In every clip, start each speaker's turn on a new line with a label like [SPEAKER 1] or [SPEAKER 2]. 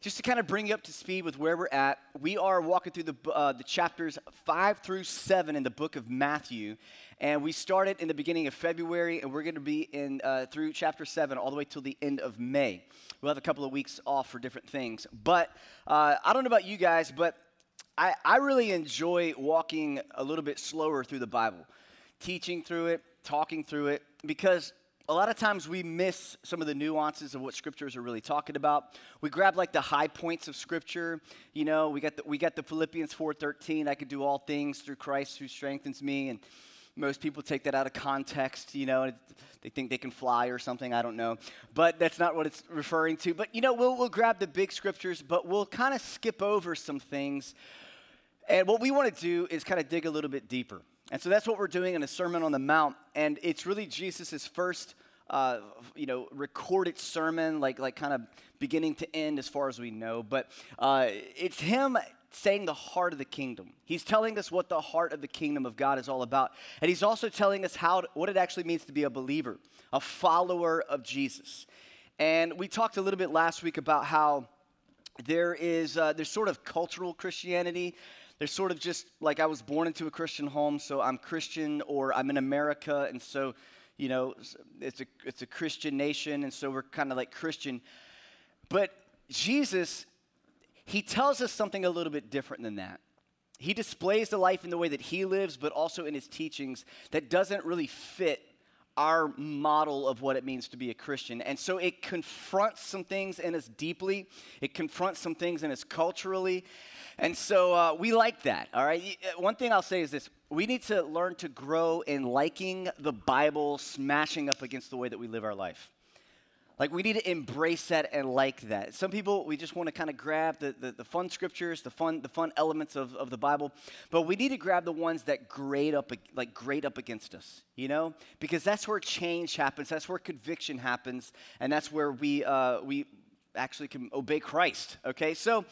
[SPEAKER 1] just to kind of bring you up to speed with where we're at, we are walking through the, uh, the chapters five through seven in the book of Matthew. And we started in the beginning of February, and we're going to be in uh, through chapter seven all the way till the end of May. We'll have a couple of weeks off for different things. But uh, I don't know about you guys, but I, I really enjoy walking a little bit slower through the Bible, teaching through it, talking through it, because a lot of times we miss some of the nuances of what scriptures are really talking about. We grab like the high points of scripture. You know, we got the, we got the Philippians 4:13. I can do all things through Christ who strengthens me. And most people take that out of context. You know, they think they can fly or something. I don't know, but that's not what it's referring to. But you know, we'll we'll grab the big scriptures, but we'll kind of skip over some things. And what we want to do is kind of dig a little bit deeper. And so that's what we're doing in a Sermon on the Mount. And it's really Jesus' first, uh, you know, recorded sermon, like, like kind of beginning to end as far as we know. But uh, it's him saying the heart of the kingdom. He's telling us what the heart of the kingdom of God is all about. And he's also telling us how, what it actually means to be a believer, a follower of Jesus. And we talked a little bit last week about how there is uh, there's sort of cultural Christianity they're sort of just like I was born into a Christian home, so I'm Christian, or I'm in America, and so, you know, it's a, it's a Christian nation, and so we're kind of like Christian. But Jesus, he tells us something a little bit different than that. He displays the life in the way that he lives, but also in his teachings that doesn't really fit our model of what it means to be a Christian. And so it confronts some things in us deeply, it confronts some things in us culturally. And so uh, we like that, all right? Uh, one thing I'll say is this we need to learn to grow in liking the Bible smashing up against the way that we live our life. Like, we need to embrace that and like that. Some people, we just want to kind of grab the, the, the, fun scriptures, the fun, the fun elements of, of the Bible, but we need to grab the ones that grade up, like, grade up against us, you know? Because that's where change happens, that's where conviction happens, and that's where we, uh, we actually can obey Christ, okay? So,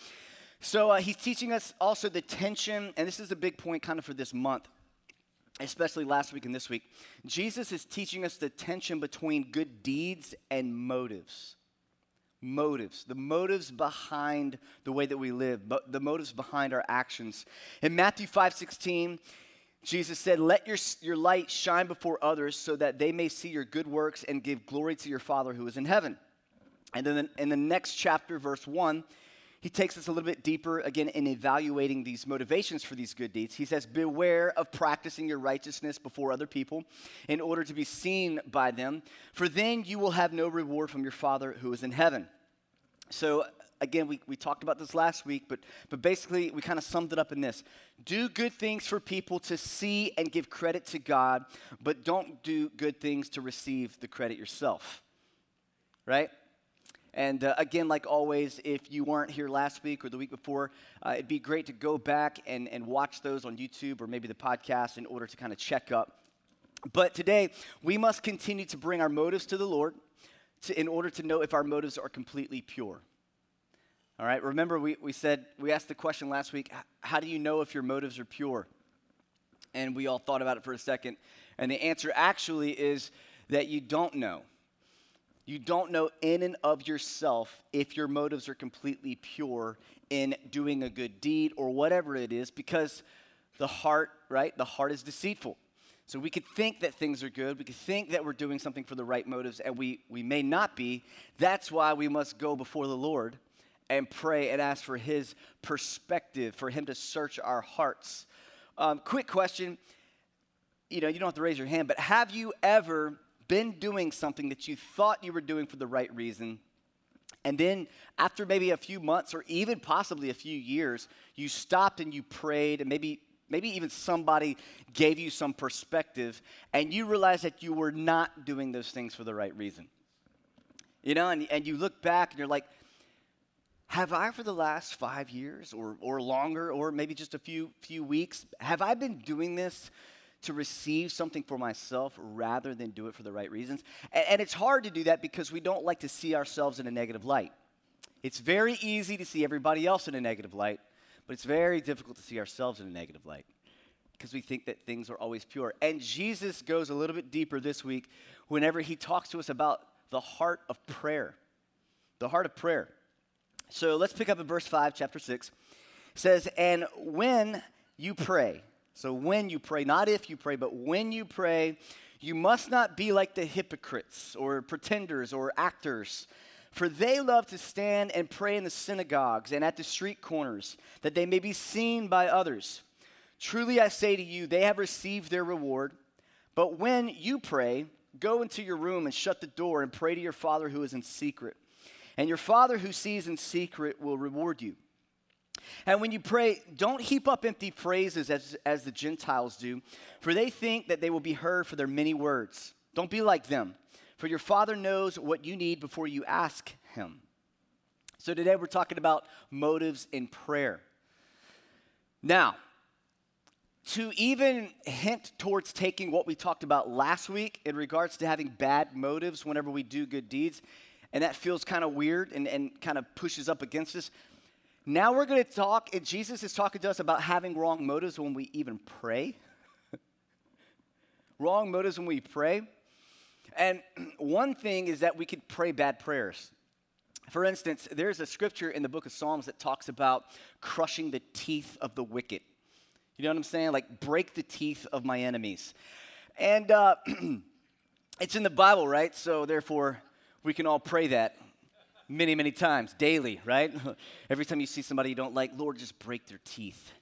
[SPEAKER 1] so uh, he's teaching us also the tension, and this is a big point kind of for this month, especially last week and this week. Jesus is teaching us the tension between good deeds and motives. Motives, the motives behind the way that we live, but the motives behind our actions. In Matthew 5 16, Jesus said, Let your, your light shine before others so that they may see your good works and give glory to your Father who is in heaven. And then in the next chapter, verse 1, he takes us a little bit deeper again in evaluating these motivations for these good deeds. He says, Beware of practicing your righteousness before other people in order to be seen by them, for then you will have no reward from your Father who is in heaven. So, again, we, we talked about this last week, but, but basically, we kind of summed it up in this Do good things for people to see and give credit to God, but don't do good things to receive the credit yourself. Right? And uh, again, like always, if you weren't here last week or the week before, uh, it'd be great to go back and, and watch those on YouTube or maybe the podcast in order to kind of check up. But today, we must continue to bring our motives to the Lord to, in order to know if our motives are completely pure. All right, remember we, we said, we asked the question last week how do you know if your motives are pure? And we all thought about it for a second. And the answer actually is that you don't know. You don't know in and of yourself if your motives are completely pure in doing a good deed or whatever it is because the heart, right? The heart is deceitful. So we could think that things are good. We could think that we're doing something for the right motives, and we, we may not be. That's why we must go before the Lord and pray and ask for His perspective, for Him to search our hearts. Um, quick question. You know, you don't have to raise your hand, but have you ever been doing something that you thought you were doing for the right reason, and then after maybe a few months or even possibly a few years, you stopped and you prayed, and maybe maybe even somebody gave you some perspective, and you realized that you were not doing those things for the right reason. You know, and, and you look back and you're like, have I for the last five years or, or longer, or maybe just a few few weeks, have I been doing this to receive something for myself rather than do it for the right reasons. And, and, it's hard to do that because we don't like to see ourselves in a negative light. It's very easy to see everybody else in a negative light, but it's very difficult to see ourselves in a negative light because we think that things are always pure. And Jesus goes a little bit deeper this week whenever he talks to us about the heart of prayer. The heart of prayer. So let's pick up in verse 5, chapter 6. It says, And when you pray, so when you pray, not if you pray, but when you pray, you must not be like the hypocrites or pretenders or actors, for they love to stand and pray in the synagogues and at the street corners, that they may be seen by others. Truly I say to you, they have received their reward. But when you pray, go into your room and shut the door and pray to your Father who is in secret. And your Father who sees in secret will reward you. And when you pray, don't heap up empty phrases as, as the Gentiles do, for they think that they will be heard for their many words. Don't be like them, for your Father knows what you need before you ask Him. So today we're talking about motives in prayer. Now, to even hint towards taking what we talked about last week in regards to having bad motives whenever we do good deeds, and that feels kind of weird and, and kind of pushes up against us. Now we're going to talk, and Jesus is talking to us about having wrong motives when we even pray. wrong motives when we pray. And one thing is that we could pray bad prayers. For instance, there's a scripture in the book of Psalms that talks about crushing the teeth of the wicked. You know what I'm saying? Like, break the teeth of my enemies. And uh, it's in the Bible, right? So, therefore, we can all pray that many, many times, daily, right? Every time you see somebody you don't like, Lord, just break their teeth.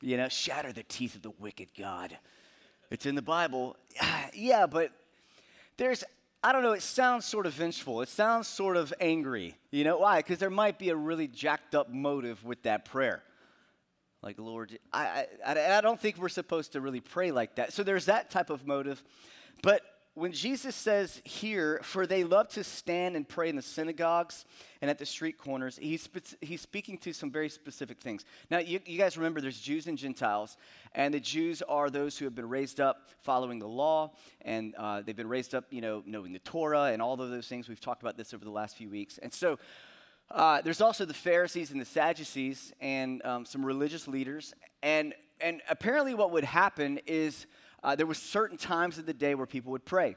[SPEAKER 1] You know, shatter the teeth of the wicked God. It's in the Bible. Yeah, but there's, I don't know, it sounds sort of vengeful. It sounds sort of angry. You know why? Because there might be a really jacked up motive with that prayer. Like, Lord, I, I, I don't think we're supposed to really pray like that. So there's that type of motive. But when Jesus says here, for they love to stand and pray in the synagogues and at the street corners, he's, he's speaking to some very specific things. Now, you, you guys remember there's Jews and Gentiles, and the Jews are those who have been raised up following the law, and uh, they've been raised up, you know, knowing the Torah and all of those things. We've talked about this over the last few weeks. And so, uh, there's also the Pharisees and the Sadducees and um, some religious leaders. And, and apparently, what would happen is uh, there were certain times of the day where people would pray.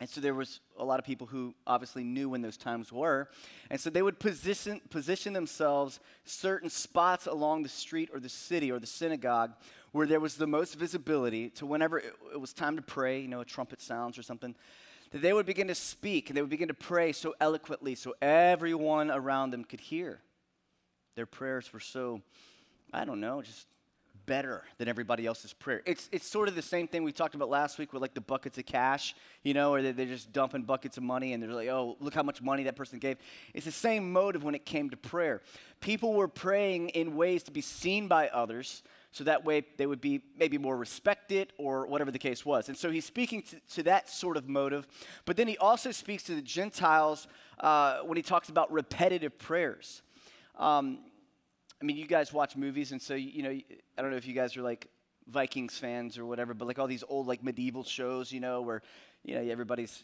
[SPEAKER 1] And so there was a lot of people who obviously knew when those times were. And so they would position, position themselves certain spots along the street or the city or the synagogue where there was the most visibility to whenever it, it was time to pray, you know, a trumpet sounds or something, that they would begin to speak and they would begin to pray so eloquently so everyone around them could hear. Their prayers were so, I don't know, just better than everybody else's prayer. It's, it's sort of the same thing we talked about last week with like the buckets of cash, you know, or they're, just dumping buckets of money and they're like, oh, look how much money that person gave. It's the same motive when it came to prayer. People were praying in ways to be seen by others so that way they would be maybe more respected or whatever the case was. And so he's speaking to, to that sort of motive. But then he also speaks to the Gentiles uh, when he talks about repetitive prayers. Um, I mean, you guys watch movies, and so, you know, I don't know if you guys are like Vikings fans or whatever, but like all these old, like medieval shows, you know, where, you know, everybody's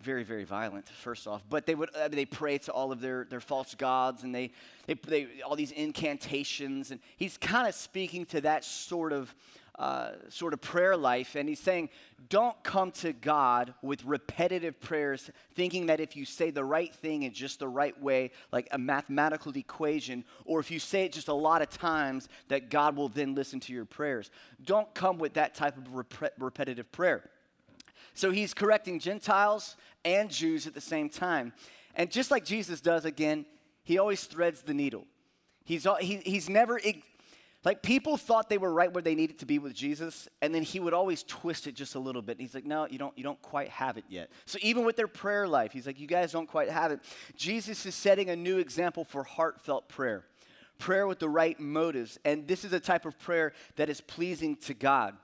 [SPEAKER 1] very, very violent, first off. But they would, I mean, they pray to all of their, their false gods and they, they, they all these incantations. And he's kind of speaking to that sort of uh, sort of prayer life, and he's saying, don't come to God with repetitive prayers, thinking that if you say the right thing in just the right way, like a mathematical equation, or if you say it just a lot of times, that God will then listen to your prayers. Don't come with that type of rep- repetitive prayer. So he's correcting Gentiles and Jews at the same time. And just like Jesus does, again, he always threads the needle. He's, he, he's never like people thought they were right where they needed to be with Jesus, and then he would always twist it just a little bit. And He's like, no, you don't, you don't quite have it yet. So even with their prayer life, he's like, you guys don't quite have it. Jesus is setting a new example for heartfelt prayer, prayer with the right motives. And this is a type of prayer that is pleasing to God.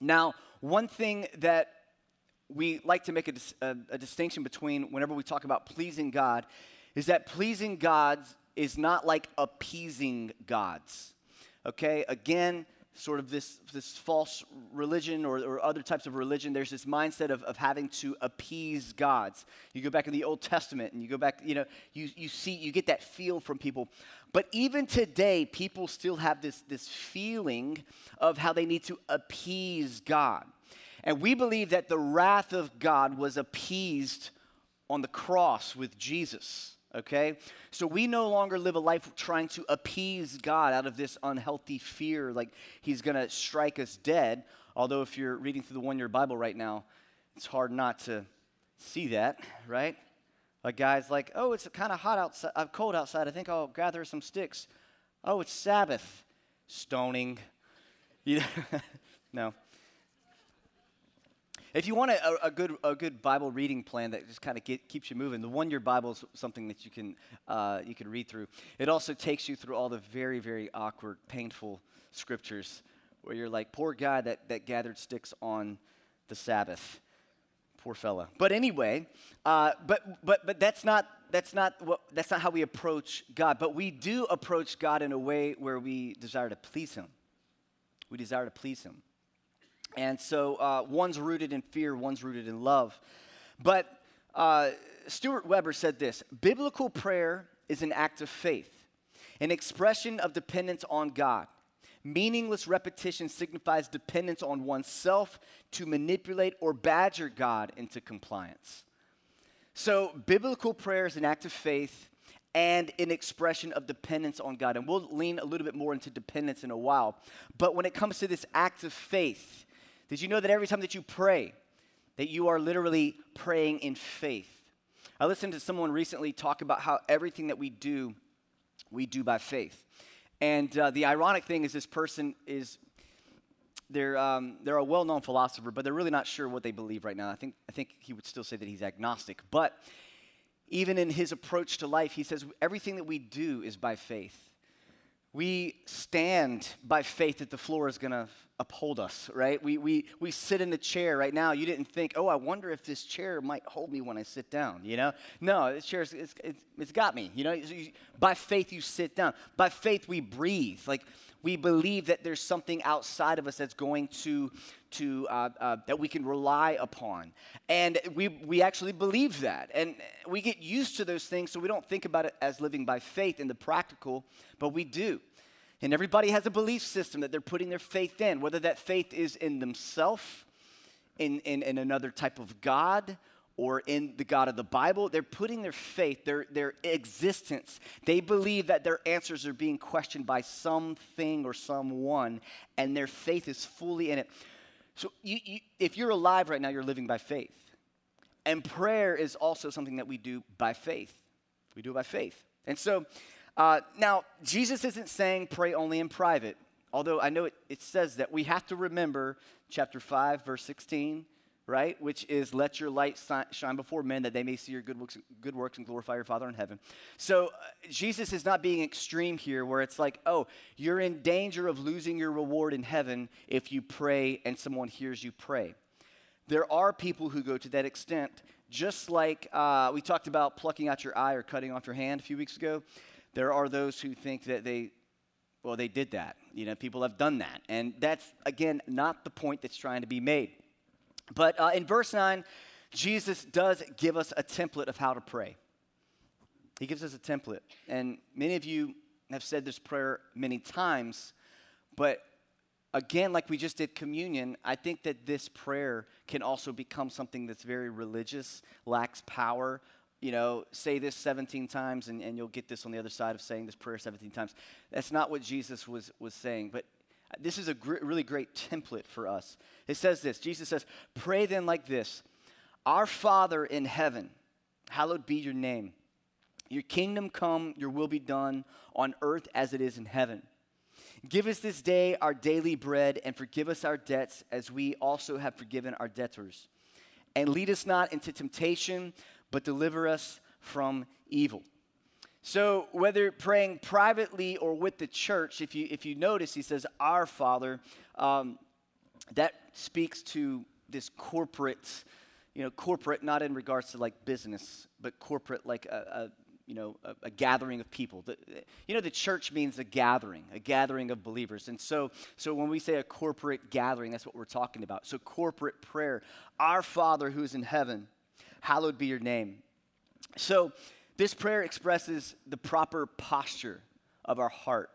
[SPEAKER 1] Now, one thing that we like to make a, a, a distinction between whenever we talk about pleasing God is that pleasing God is not like appeasing gods okay? Again, sort of this, this false religion or, or other types of religion, there's this mindset of, of having to appease gods. You go back in the Old Testament and you go back, you know, you, you see, you get that feel from people. But even today, people still have this, this feeling of how they need to appease God. And we believe that the wrath of God was appeased on the cross with Jesus. Okay? So we no longer live a life trying to appease God out of this unhealthy fear, like He's gonna strike us dead. Although, if you're reading through the one year Bible right now, it's hard not to see that, right? A guy's like, oh, it's kind of hot outside, uh, cold outside. I think I'll gather some sticks. Oh, it's Sabbath. Stoning. no. If you want a, a, good, a good Bible reading plan that just kind of keeps you moving, the one year Bible is something that you can, uh, you can read through. It also takes you through all the very, very awkward, painful scriptures where you're like, poor guy that, that gathered sticks on the Sabbath. Poor fella. But anyway, uh, but, but, but that's, not, that's, not what, that's not how we approach God. But we do approach God in a way where we desire to please Him. We desire to please Him. And so uh, one's rooted in fear, one's rooted in love. But uh, Stuart Weber said this Biblical prayer is an act of faith, an expression of dependence on God. Meaningless repetition signifies dependence on oneself to manipulate or badger God into compliance. So, biblical prayer is an act of faith and an expression of dependence on God. And we'll lean a little bit more into dependence in a while. But when it comes to this act of faith, did you know that every time that you pray, that you are literally praying in faith? I listened to someone recently talk about how everything that we do, we do by faith. And uh, the ironic thing is, this person is they're, um, they're a well-known philosopher, but they're really not sure what they believe right now. I think, I think he would still say that he's agnostic. But even in his approach to life, he says everything that we do is by faith. We stand by faith that the floor is going to uphold us, right? We, we, we sit in the chair right now. You didn't think, oh, I wonder if this chair might hold me when I sit down, you know? No, this chair, it's, it's, it's got me, you know? By faith, you sit down. By faith, we breathe. Like, we believe that there's something outside of us that's going to, to uh, uh, that we can rely upon. And we, we actually believe that. And we get used to those things, so we don't think about it as living by faith in the practical, but we do. And everybody has a belief system that they're putting their faith in, whether that faith is in themselves, in, in, in another type of God, or in the God of the Bible. They're putting their faith, their, their existence. They believe that their answers are being questioned by something or someone, and their faith is fully in it. So you, you, if you're alive right now, you're living by faith. And prayer is also something that we do by faith. We do it by faith. And so uh, now, Jesus isn't saying pray only in private, although I know it, it says that. We have to remember chapter 5, verse 16, right? Which is, let your light shine before men that they may see your good works, good works and glorify your Father in heaven. So, uh, Jesus is not being extreme here, where it's like, oh, you're in danger of losing your reward in heaven if you pray and someone hears you pray. There are people who go to that extent, just like uh, we talked about plucking out your eye or cutting off your hand a few weeks ago. There are those who think that they, well, they did that. You know, people have done that. And that's, again, not the point that's trying to be made. But uh, in verse 9, Jesus does give us a template of how to pray. He gives us a template. And many of you have said this prayer many times, but again, like we just did communion, I think that this prayer can also become something that's very religious, lacks power, you know, say this 17 times and, and you'll get this on the other side of saying this prayer 17 times. That's not what Jesus was, was saying. But this is a gr- really great template for us. It says this Jesus says, Pray then like this Our Father in heaven, hallowed be your name. Your kingdom come, your will be done on earth as it is in heaven. Give us this day our daily bread and forgive us our debts as we also have forgiven our debtors. And lead us not into temptation but deliver us from evil. So, whether praying privately or with the church, if you, if you notice, he says, Our Father, um, that speaks to this corporate, you know, corporate, not in regards to like business, but corporate, like a, a you know, a, a, gathering of people. The, you know, the church means a gathering, a gathering of believers. And so, so when we say a corporate gathering, that's what we're talking about. So, corporate prayer. Our Father who is in heaven, hallowed be your name. So, this prayer expresses the proper posture of our heart.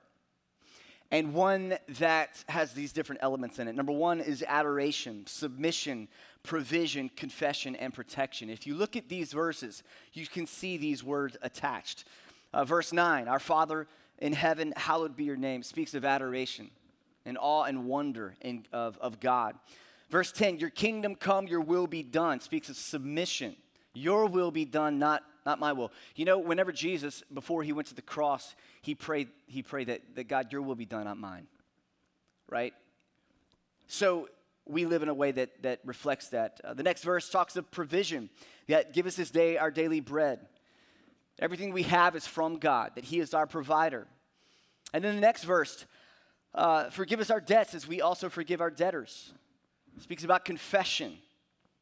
[SPEAKER 1] and one that has these different elements in it. Number one is adoration, submission, provision, confession, and protection. If you look at these verses, you can see these words attached. Uh, verse 9, Our Father in heaven, hallowed be your name, speaks of adoration and awe and wonder in, of, of God. Verse 10, Your kingdom come, your will be done, speaks of submission. Your will be done, not not my will. You know, whenever Jesus, before he went to the cross, he prayed, he prayed that, that God, your will be done, not mine. Right? So we live in a way that, that reflects that. Uh, the next verse talks of provision. That give us this day our daily bread. Everything we have is from God, that He is our provider. And then the next verse, uh, forgive us our debts as we also forgive our debtors. Speaks about confession.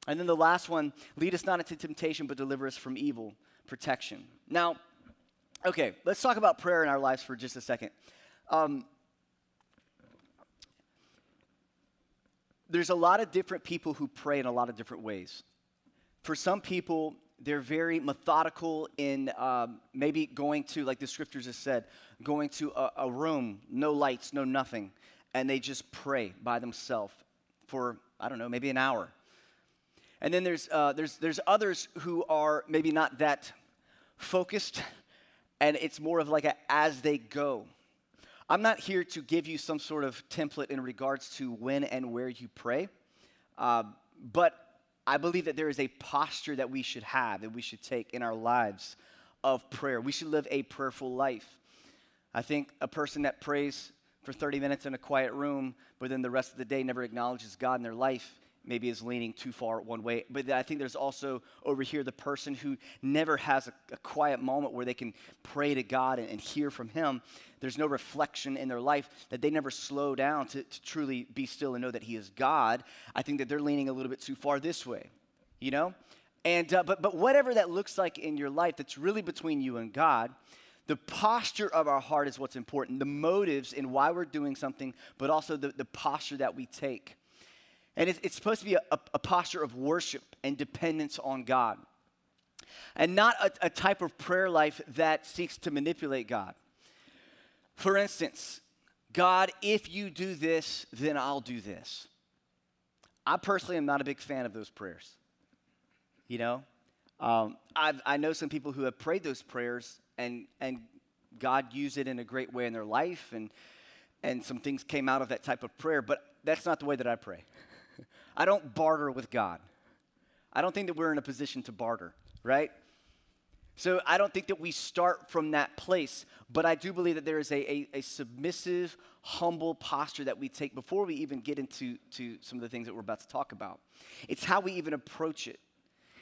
[SPEAKER 1] And then the last one, lead us not into temptation, but deliver us from evil protection. Now, okay, let's talk about prayer in our lives for just a second. Um, there's a lot of different people who pray in a lot of different ways. For some people, they're very methodical in um, maybe going to, like the scriptures have said, going to a, a room, no lights, no nothing, and they just pray by themselves for, I don't know, maybe an hour. And then there's, uh, there's, there's others who are maybe not that focused, and it's more of like a as they go. I'm not here to give you some sort of template in regards to when and where you pray, uh, but I believe that there is a posture that we should have, that we should take in our lives of prayer. We should live a prayerful life. I think a person that prays for 30 minutes in a quiet room, but then the rest of the day never acknowledges God in their life maybe is leaning too far one way. But I think there's also over here the person who never has a, a quiet moment where they can pray to God and, and, hear from Him. There's no reflection in their life that they never slow down to, to truly be still and know that He is God. I think that they're leaning a little bit too far this way, you know? And, uh, but, but whatever that looks like in your life that's really between you and God, the posture of our heart is what's important. The motives in why we're doing something, but also the, the posture that we take. And it's, it's supposed to be a, a, posture of worship and dependence on God. And not a, a type of prayer life that seeks to manipulate God. For instance, God, if you do this, then I'll do this. I personally am not a big fan of those prayers. You know, um, i know some people who have prayed those prayers and, and God used it in a great way in their life, and, and some things came out of that type of prayer, but that's not the way that I pray. I don't barter with God. I don't think that we're in a position to barter, right? So I don't think that we start from that place, but I do believe that there is a, a, a, submissive, humble posture that we take before we even get into to some of the things that we're about to talk about. It's how we even approach it.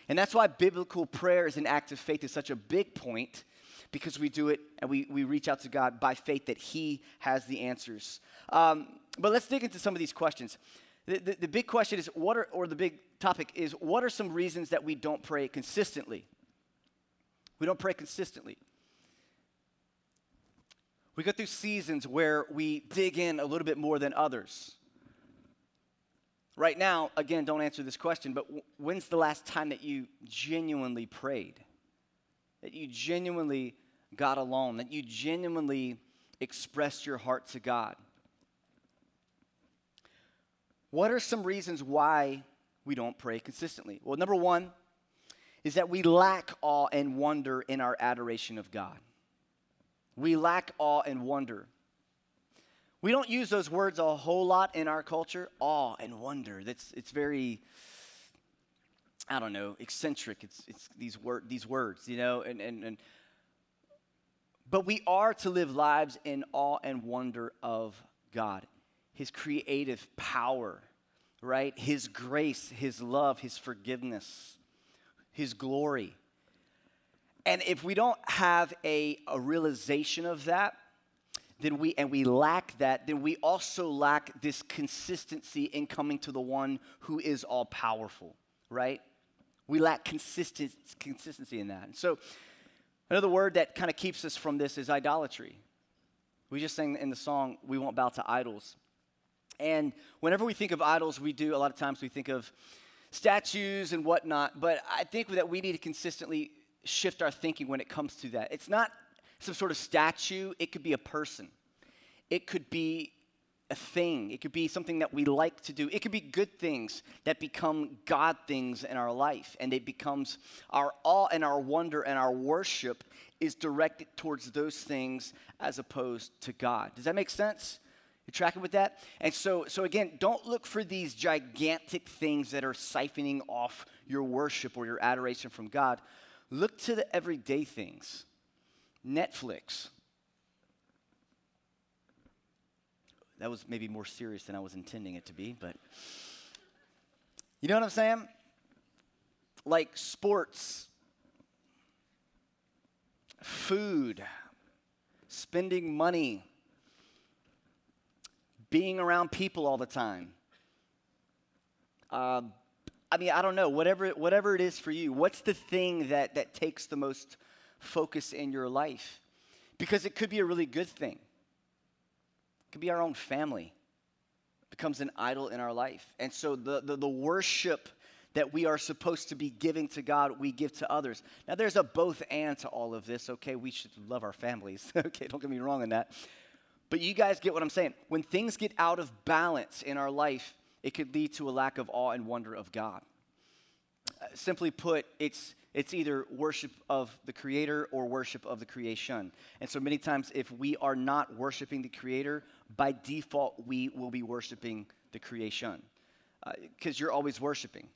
[SPEAKER 1] And that's why biblical prayer as an act of faith is such a big point because we do it and we, we reach out to God by faith that He has the answers. Um, but let's dig into some of these questions. The, the, the big question is what are, or the big topic is what are some reasons that we don't pray consistently? We don't pray consistently. We go through seasons where we dig in a little bit more than others. Right now, again, don't answer this question, but when's the last time that you genuinely prayed? That you genuinely got alone, that you genuinely expressed your heart to God? What are some reasons why we don't pray consistently? Well, number one is that we lack awe and wonder in our adoration of God. We lack awe and wonder. We don't use those words a whole lot in our culture, awe and wonder. That's it's very I don't know, eccentric. It's it's these word these words, you know, and and, and but we are to live lives in awe and wonder of God his creative power, right? His grace, his love, his forgiveness, his glory. And if we don't have a, a realization of that, then we and we lack that, then we also lack this consistency in coming to the one who is all powerful, right? We lack consistency in that. And so another word that kind of keeps us from this is idolatry. We just sang in the song, We Won't Bow to Idols. And whenever we think of idols, we do, a lot of times we think of statues and whatnot, but I think that we need to consistently shift our thinking when it comes to that. It's not some sort of statue, it could be a person. it could be a thing, it could be something that we like to do, it could be good things that become God things in our life, and it becomes our awe and our wonder and our worship is directed towards those things as opposed to God. Does that make sense? You tracking with that? And so, so again, don't look for these gigantic things that are siphoning off your worship or your adoration from God. Look to the everyday things. Netflix. That was maybe more serious than I was intending it to be, but you know what I'm saying? Like sports, food, spending money, being around people all the time. Uh, I mean, I don't know, whatever, whatever it is for you, what's the thing that, that takes the most focus in your life? Because it could be a really good thing. It could be our own family becomes an idol in our life. And so the, the, the worship that we are supposed to be giving to God, we give to others. Now, there's a both and to all of this, okay? We should love our families, okay? Don't get me wrong on that. But you guys get what I'm saying. When things get out of balance in our life, it could lead to a lack of awe and wonder of God. Uh, simply put, it's, it's either worship of the Creator or worship of the creation. And so many times, if we are not worshiping the Creator, by default, we will be worshiping the creation. Because uh, you're always worshiping.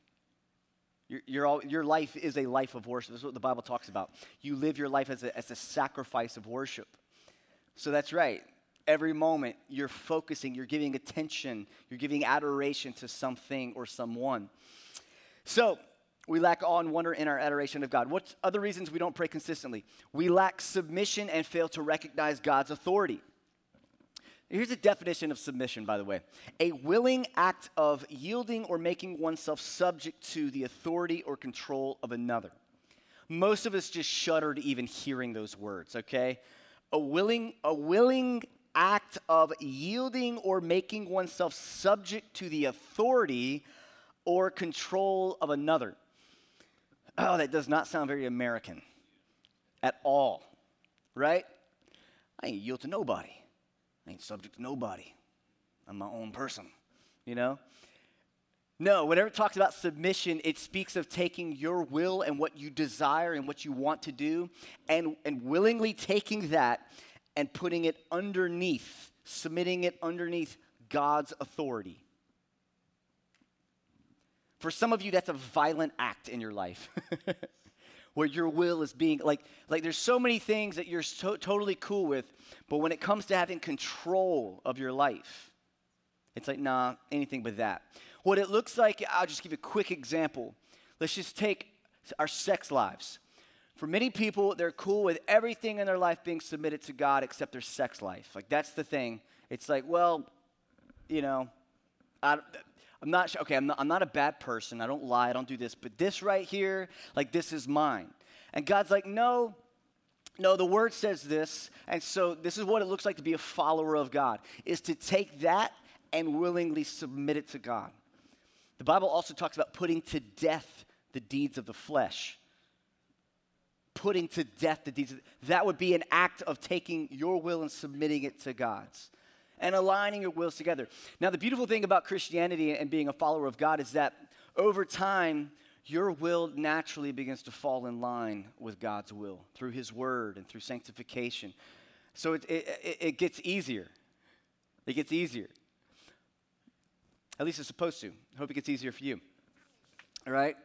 [SPEAKER 1] Your, your, all, your life is a life of worship. That's what the Bible talks about. You live your life as a, as a sacrifice of worship. So that's right. Every moment you're focusing, you're giving attention, you're giving adoration to something or someone. So we lack awe and wonder in our adoration of God. What other reasons we don't pray consistently? We lack submission and fail to recognize God's authority. Here's a definition of submission, by the way a willing act of yielding or making oneself subject to the authority or control of another. Most of us just shudder to even hearing those words, okay? A willing, a willing act of yielding or making oneself subject to the authority or control of another. Oh, that does not sound very American at all, right? I ain't yield to nobody. I ain't subject to nobody. I'm my own person, you know? No, whenever it talks about submission, it speaks of taking your will and what you desire and what you want to do and, and willingly taking that and putting it underneath, submitting it underneath God's authority. For some of you, that's a violent act in your life. where your will is being like like there's so many things that you're so, totally cool with but when it comes to having control of your life it's like nah anything but that. What it looks like i'll just give you a quick example. Let's just take our sex lives. For many people they're cool with everything in their life being submitted to god except their sex life. Like that's the thing. It's like well you know I, I'm not sure. okay, I'm not, I'm not a bad person. I don't lie, I don't do this, but this right here, like this is mine. And God's like, no, no, the word says this. And so this is what it looks like to be a follower of God, is to take that and willingly submit it to God. The Bible also talks about putting to death the deeds of the flesh. Putting to death the deeds of, that would be an act of taking your will and submitting it to God's and aligning your wills together. Now, the beautiful thing about Christianity and being a follower of God is that over time, your will naturally begins to fall in line with God's will through His Word and through sanctification. So it, it, it gets easier. It gets easier. At least it's supposed to. I hope it gets easier for you. All right?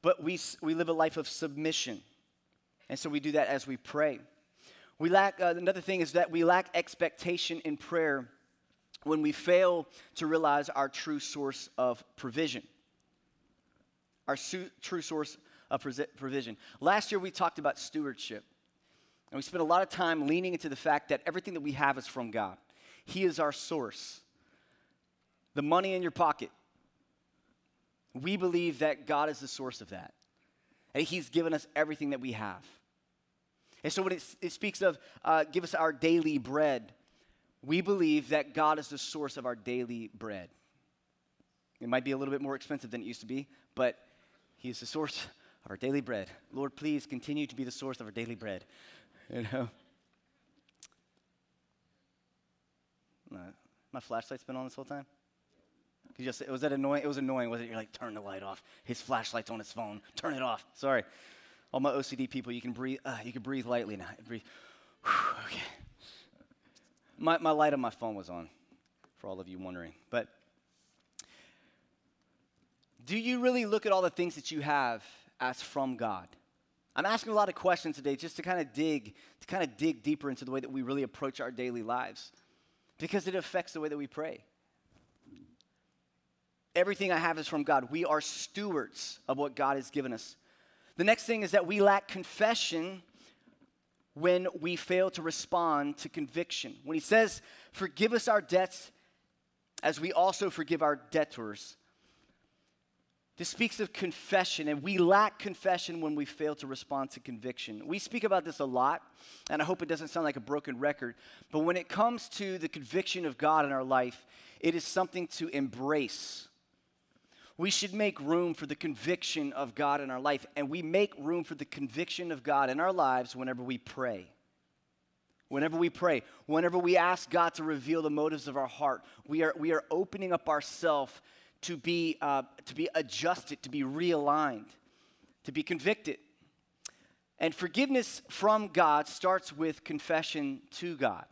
[SPEAKER 1] But we, we live a life of submission. And so we do that as we pray. We lack, uh, another thing is that we lack expectation in prayer when we fail to realize our true source of provision. Our su- true source of provision. Last year we talked about stewardship. And we spent a lot of time leaning into the fact that everything that we have is from God. He is our source. The money in your pocket. We believe that God is the source of that. And He's given us everything that we have. And so when it, it speaks of uh, give us our daily bread, we believe that God is the source of our daily bread. It might be a little bit more expensive than it used to be, but He is the source of our daily bread. Lord, please continue to be the source of our daily bread. You know? My flashlight's been on this whole time? You just, was that annoying? It was annoying, wasn't it? You're like, turn the light off. His flashlight's on his phone. Turn it off. Sorry. All my OCD people, you can breathe, uh, you can breathe lightly now. Breathe. Whew, okay. My, my light on my phone was on, for all of you wondering. But do you really look at all the things that you have as from God? I'm asking a lot of questions today just to kind of dig, to kind of dig deeper into the way that we really approach our daily lives because it affects the way that we pray. Everything I have is from God. We are stewards of what God has given us. The next thing is that we lack confession when we fail to respond to conviction. When he says, Forgive us our debts as we also forgive our debtors. This speaks of confession, and we lack confession when we fail to respond to conviction. We speak about this a lot, and I hope it doesn't sound like a broken record, but when it comes to the conviction of God in our life, it is something to embrace we should make room for the conviction of God in our life. And we make room for the conviction of God in our lives whenever we pray. Whenever we pray, whenever we ask God to reveal the motives of our heart, we are, we are opening up ourselves to be, uh, to be adjusted, to be realigned, to be convicted. And forgiveness from God starts with confession to God.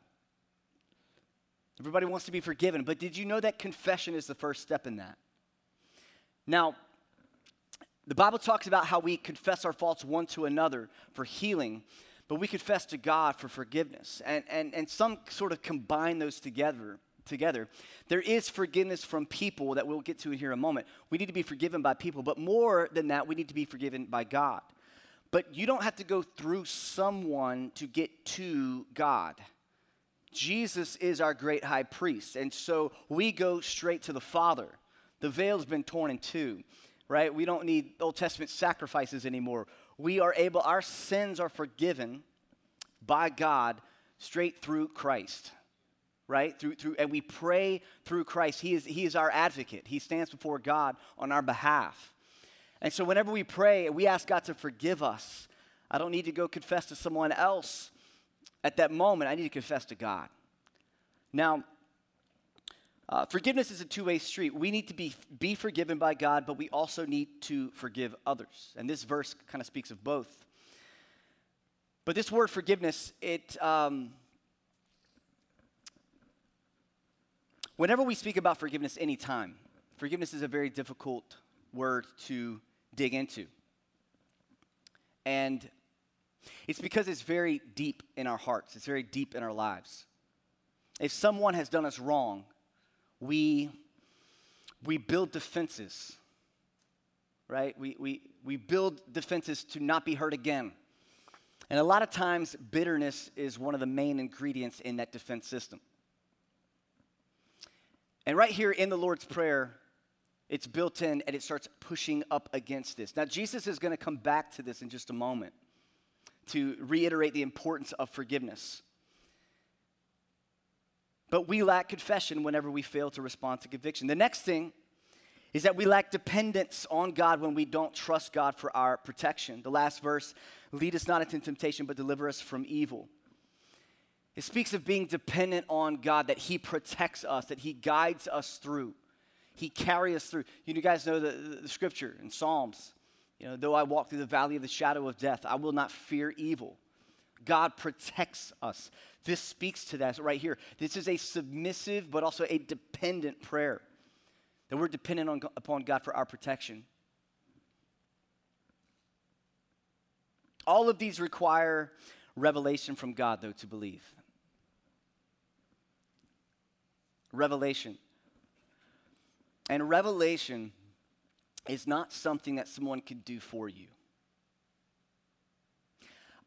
[SPEAKER 1] Everybody wants to be forgiven, but did you know that confession is the first step in that? Now, the Bible talks about how we confess our faults one to another for healing, but we confess to God for forgiveness. And, and, and some sort of combine those together. Together, there is forgiveness from people that we'll get to here in a moment. We need to be forgiven by people, but more than that, we need to be forgiven by God. But you don't have to go through someone to get to God. Jesus is our great high priest, and so we go straight to the Father. The veil's been torn in two, right? We don't need Old Testament sacrifices anymore. We are able, our sins are forgiven by God straight through Christ, right? Through, through, and we pray through Christ. He is, he is our advocate, He stands before God on our behalf. And so whenever we pray, we ask God to forgive us. I don't need to go confess to someone else at that moment. I need to confess to God. Now, uh, forgiveness is a two way street. We need to be, be forgiven by God, but we also need to forgive others. And this verse kind of speaks of both. But this word forgiveness, it. Um, whenever we speak about forgiveness anytime, forgiveness is a very difficult word to dig into. And it's because it's very deep in our hearts, it's very deep in our lives. If someone has done us wrong, we, we build defenses, right? We, we, we build defenses to not be hurt again. And a lot of times, bitterness is one of the main ingredients in that defense system. And right here in the Lord's Prayer, it's built in and it starts pushing up against this. Now, Jesus is going to come back to this in just a moment to reiterate the importance of forgiveness. But we lack confession whenever we fail to respond to conviction. The next thing is that we lack dependence on God when we don't trust God for our protection. The last verse lead us not into temptation, but deliver us from evil. It speaks of being dependent on God, that He protects us, that He guides us through, He carries us through. You guys know the, the, the scripture in Psalms. You know, though I walk through the valley of the shadow of death, I will not fear evil. God protects us. This speaks to that right here. This is a submissive but also a dependent prayer. That we're dependent on, upon God for our protection. All of these require revelation from God, though, to believe. Revelation. And revelation is not something that someone can do for you.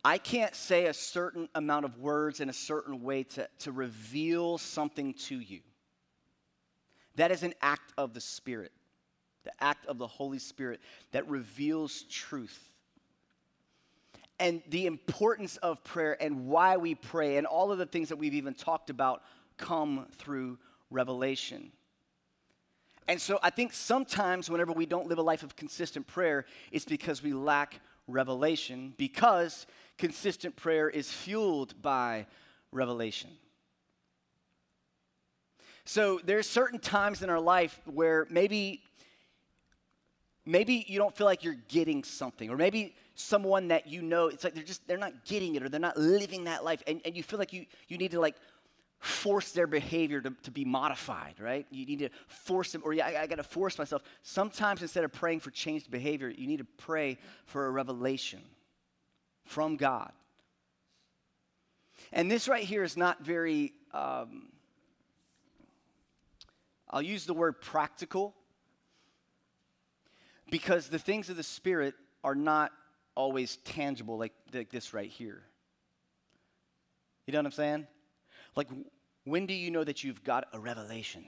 [SPEAKER 1] I can't say a certain amount of words in a certain way to, to reveal something to you. That is an act of the Spirit, the act of the Holy Spirit that reveals truth. And the importance of prayer and why we pray and all of the things that we've even talked about come through revelation. And so I think sometimes whenever we don't live a life of consistent prayer, it's because we lack revelation because consistent prayer is fueled by revelation. So there's certain times in our life where maybe maybe you don't feel like you're getting something or maybe someone that you know it's like they're just they're not getting it or they're not living that life and, and you feel like you you need to like force their behavior to, to be modified right? You need to force them or yeah, I, I got to force myself. Sometimes instead of praying for changed behavior you need to pray for a revelation from god and this right here is not very um, i'll use the word practical because the things of the spirit are not always tangible like, like this right here. You know what I'm saying? Like, when do you know that you've got a revelation?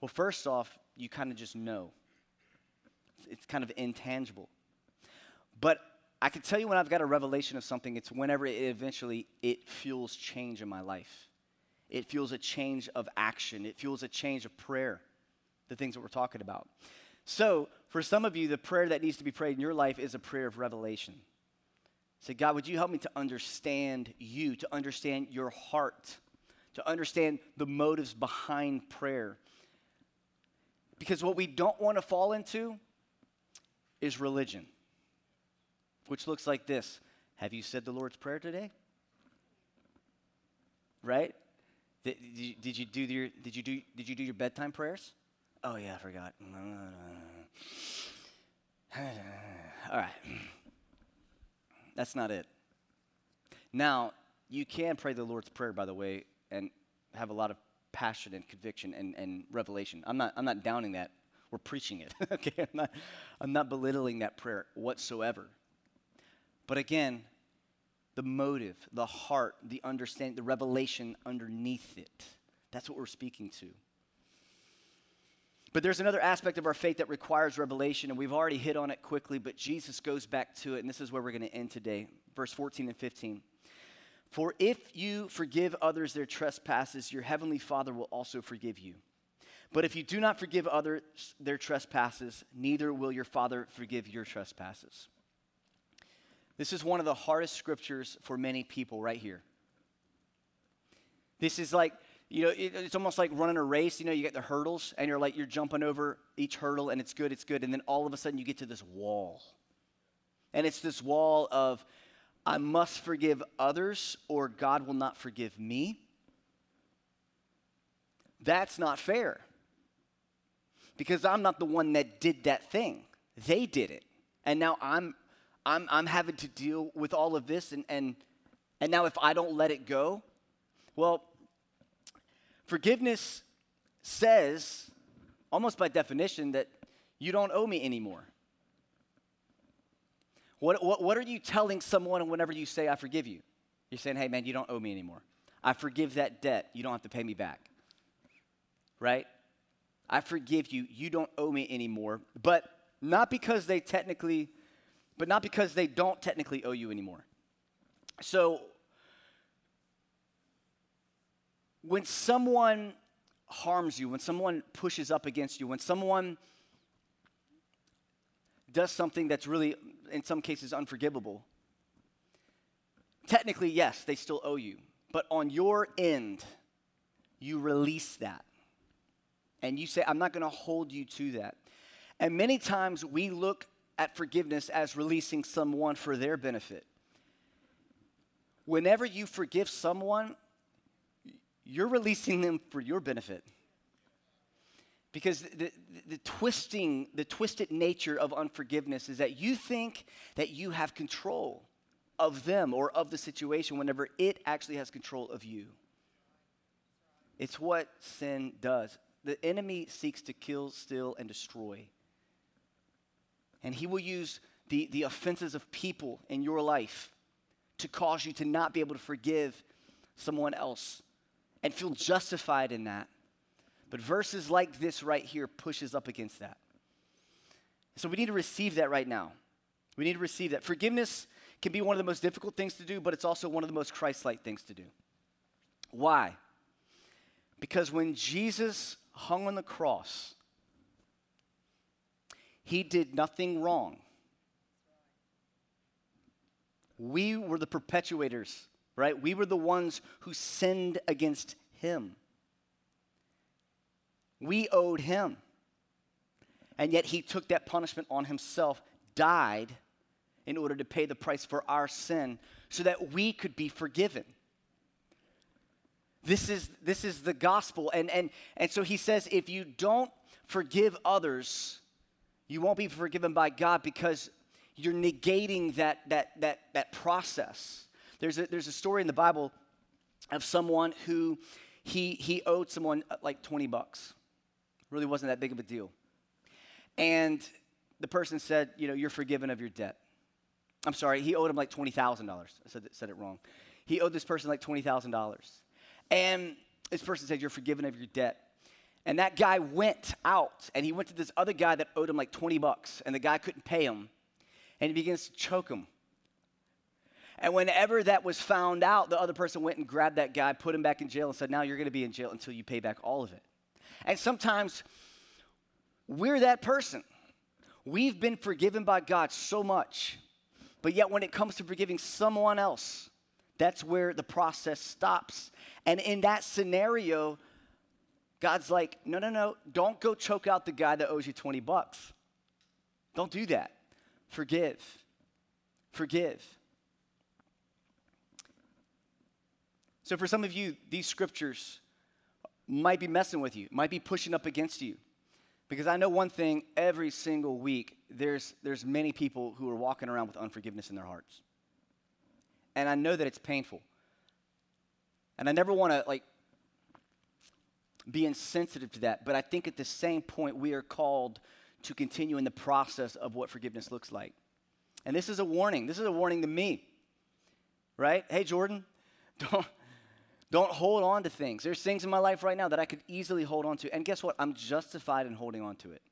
[SPEAKER 1] Well, first off, you kind of just know. It's kind of intangible. But I can tell you when I've got a revelation of something, it's whenever it eventually it fuels change in my life. It fuels a change of action. It fuels a change of prayer, the things that we're talking about. So, for some of you, the prayer that needs to be prayed in your life is a prayer of revelation. Say, God, would you help me to understand you, to understand your heart, to understand the motives behind prayer? Because what we don't want to fall into is religion, which looks like this Have you said the Lord's Prayer today? Right? Did, you, did you do your did you do did you do your bedtime prayers? Oh, yeah, I forgot. All right. That's not it. Now, you can pray the Lord's Prayer, by the way, and have a lot of passion and conviction and, and revelation. I'm not, I'm not downing that. We're preaching it. okay? I'm not, I'm not belittling that prayer whatsoever. But again, the motive, the heart, the understanding, the revelation underneath it. That's what we're speaking to. But there's another aspect of our faith that requires revelation, and we've already hit on it quickly, but Jesus goes back to it, and this is where we're going to end today. Verse 14 and 15. For if you forgive others their trespasses, your heavenly Father will also forgive you. But if you do not forgive others their trespasses, neither will your Father forgive your trespasses. This is one of the hardest scriptures for many people right here. This is like you know, it, it's almost like running a race. You know, you get the hurdles, and you're like, you're jumping over each hurdle, and it's good, it's good. And then all of a sudden, you get to this wall. And it's this wall of, I must forgive others, or God will not forgive me. That's not fair. Because I'm not the one that did that thing, they did it. And now I'm, I'm, I'm having to deal with all of this, and, and, and now if I don't let it go, well, Forgiveness says, almost by definition, that you don't owe me anymore. What, what, what are you telling someone whenever you say, I forgive you? You're saying, hey, man, you don't owe me anymore. I forgive that debt. You don't have to pay me back. Right? I forgive you. You don't owe me anymore. But not because they technically, but not because they don't technically owe you anymore. So when someone harms you, when someone pushes up against you, when someone does something that's really, in some cases, unforgivable, technically, yes, they still owe you. But on your end, you release that. And you say, I'm not going to hold you to that. And many times we look at forgiveness as releasing someone for their benefit. Whenever you forgive someone, you're releasing them for your benefit. Because the, the, the, twisting, the twisted nature of unforgiveness is that you think that you have control of them or of the situation whenever it actually has control of you. It's what sin does. The enemy seeks to kill, steal, and destroy. And he will use the, the offenses of people in your life to cause you to not be able to forgive someone else and feel justified in that. But verses like this right here pushes up against that. So we need to receive that right now. We need to receive that. Forgiveness can be one of the most difficult things to do, but it's also one of the most Christ like things to do. Why? Because when Jesus hung on the cross, he did nothing wrong. We were the perpetuators right? We were the ones who sinned against him. We owed him. And yet he took that punishment on himself, died in order to pay the price for our sin so that we could be forgiven. This is, this is the gospel. And, and, and so he says if you don't forgive others, you won't be forgiven by God because you're negating that, that, that, that process. There's a, there's a story in the Bible of someone who he, he owed someone uh, like 20 bucks. Really wasn't that big of a deal. And the person said, You know, you're forgiven of your debt. I'm sorry, he owed him like $20,000. I said, said it wrong. He owed this person like $20,000. And this person said, You're forgiven of your debt. And that guy went out and he went to this other guy that owed him like 20 bucks, and the guy couldn't pay him. And he begins to choke him. And whenever that was found out, the other person went and grabbed that guy, put him back in jail, and said, Now you're going to be in jail until you pay back all of it. And sometimes we're that person. We've been forgiven by God so much, but yet when it comes to forgiving someone else, that's where the process stops. And in that scenario, God's like, no, no, no, don't go choke out the guy that owes you 20 bucks. Don't do that. Forgive. Forgive. So, for some of you, these scriptures might be messing with you, might be pushing up against you. Because I know one thing every single week, there's, there's many people who are walking around with unforgiveness in their hearts. And I know that it's painful. And I never want to, like, be sensitive to that. But I think at the same point, we are called to continue in the process of what forgiveness looks like. And this is a warning. This is a warning to me, right? Hey, Jordan, don't, don't hold on to things. There's things in my life right now that I could easily hold on to. And guess what? I'm justified in holding on to it.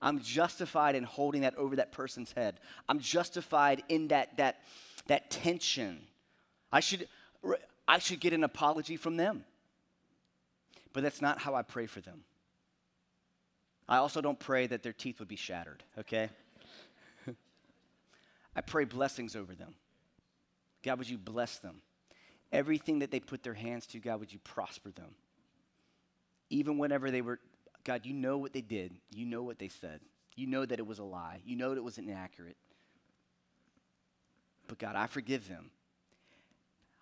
[SPEAKER 1] I'm justified in holding that over that person's head. I'm justified in that, that, that tension. I should, I should get an apology from them. But that's not how I pray for them. I also don't pray that their teeth would be shattered, okay? I pray blessings over them. God, would you bless them? Everything that they put their hands to, God, would you prosper them? Even whenever they were, God, you know what they did. You know what they said. You know that it was a lie. You know that it was inaccurate. But God, I forgive them.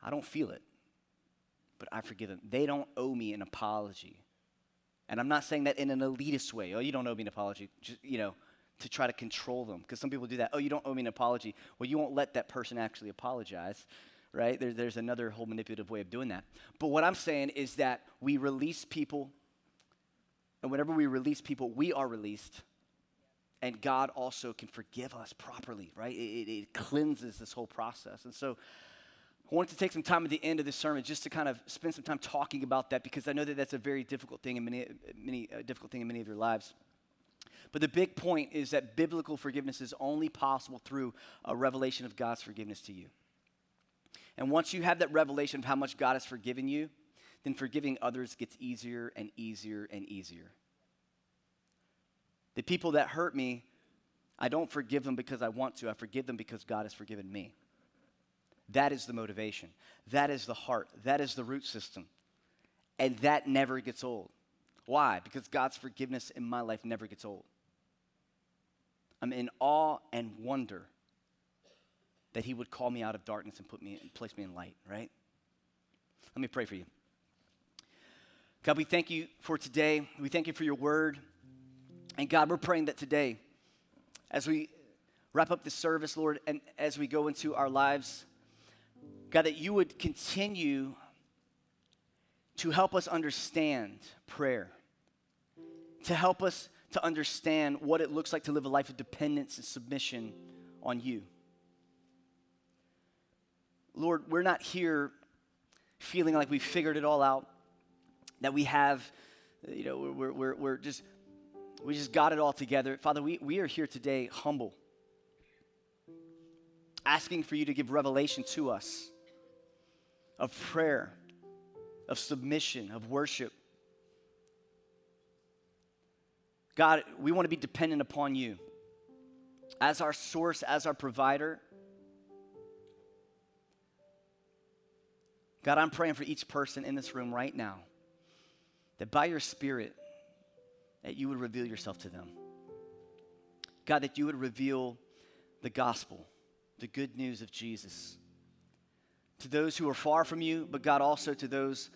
[SPEAKER 1] I don't feel it, but I forgive them. They don't owe me an apology. And I'm not saying that in an elitist way. Oh, you don't owe me an apology. Just, you know, to try to control them. Because some people do that. Oh, you don't owe me an apology. Well, you won't let that person actually apologize right? There, there's another whole manipulative way of doing that. But what I'm saying is that we release people, and whenever we release people, we are released. And God also can forgive us properly, right? It, it, it cleanses this whole process. And so I wanted to take some time at the end of this sermon just to kind of spend some time talking about that because I know that that's a very difficult thing in many, many uh, difficult thing in many of your lives. But the big point is that biblical forgiveness is only possible through a revelation of God's forgiveness to you. And once you have that revelation of how much God has forgiven you, then forgiving others gets easier and easier and easier. The people that hurt me, I don't forgive them because I want to, I forgive them because God has forgiven me. That is the motivation. That is the heart. That is the root system. And that never gets old. Why? Because God's forgiveness in my life never gets old. I'm in awe and wonder that he would call me out of darkness and put me and place me in light, right? Let me pray for you. God, we thank you for today. We thank you for your word. And God, we're praying that today, as we wrap up this service, Lord, and as we go into our lives, God, that you would continue to help us understand prayer, to help us to understand what it looks like to live a life of dependence and submission on you. Lord, we're not here feeling like we've figured it all out, that we have, you know, we're, we're, we're just, we just got it all together. Father, we, we are here today humble, asking for you to give revelation to us of prayer, of submission, of worship. God, we want to be dependent upon you as our source, as our provider God, I'm praying for each person in this room right now that by your Spirit, that you would reveal yourself to them. God, that you would reveal the gospel, the good news of Jesus to those who are far from you, but God, also to those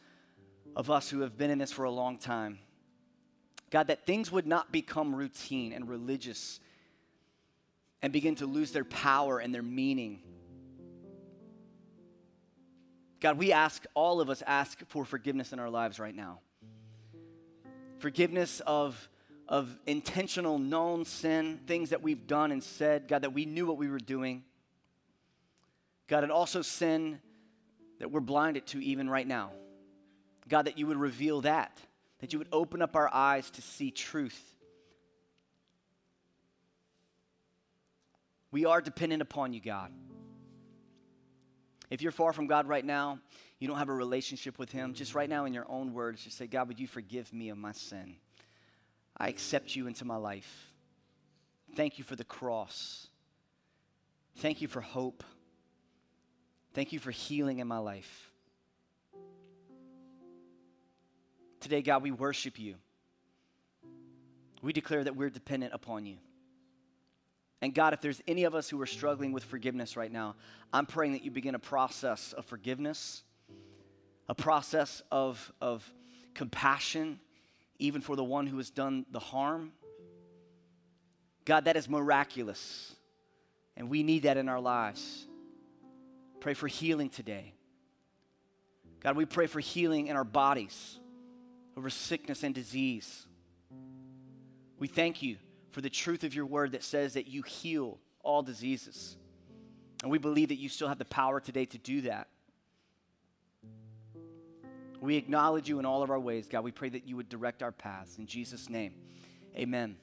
[SPEAKER 1] of us who have been in this for a long time. God, that things would not become routine and religious and begin to lose their power and their meaning. God, we ask, all of us ask for forgiveness in our lives right now. Forgiveness of, of intentional, known sin, things that we've done and said, God, that we knew what we were doing. God, and also sin that we're blinded to even right now. God, that you would reveal that, that you would open up our eyes to see truth. We are dependent upon you, God. If you're far from God right now, you don't have a relationship with Him, just right now in your own words, just say, God, would you forgive me of my sin? I accept you into my life. Thank you for the cross. Thank you for hope. Thank you for healing in my life. Today, God, we worship you. We declare that we're dependent upon you. And God, if there's any of us who are struggling with forgiveness right now, I'm praying that you begin a process of forgiveness, a process of, of compassion, even for the one who has done the harm. God, that is miraculous. And we need that in our lives. Pray for healing today. God, we pray for healing in our bodies over sickness and disease. We thank you for the truth of your word that says that you heal all diseases. And we believe that you still have the power today to do that. We acknowledge you in all of our ways, God. We pray that you would direct our paths. In Jesus' name, amen.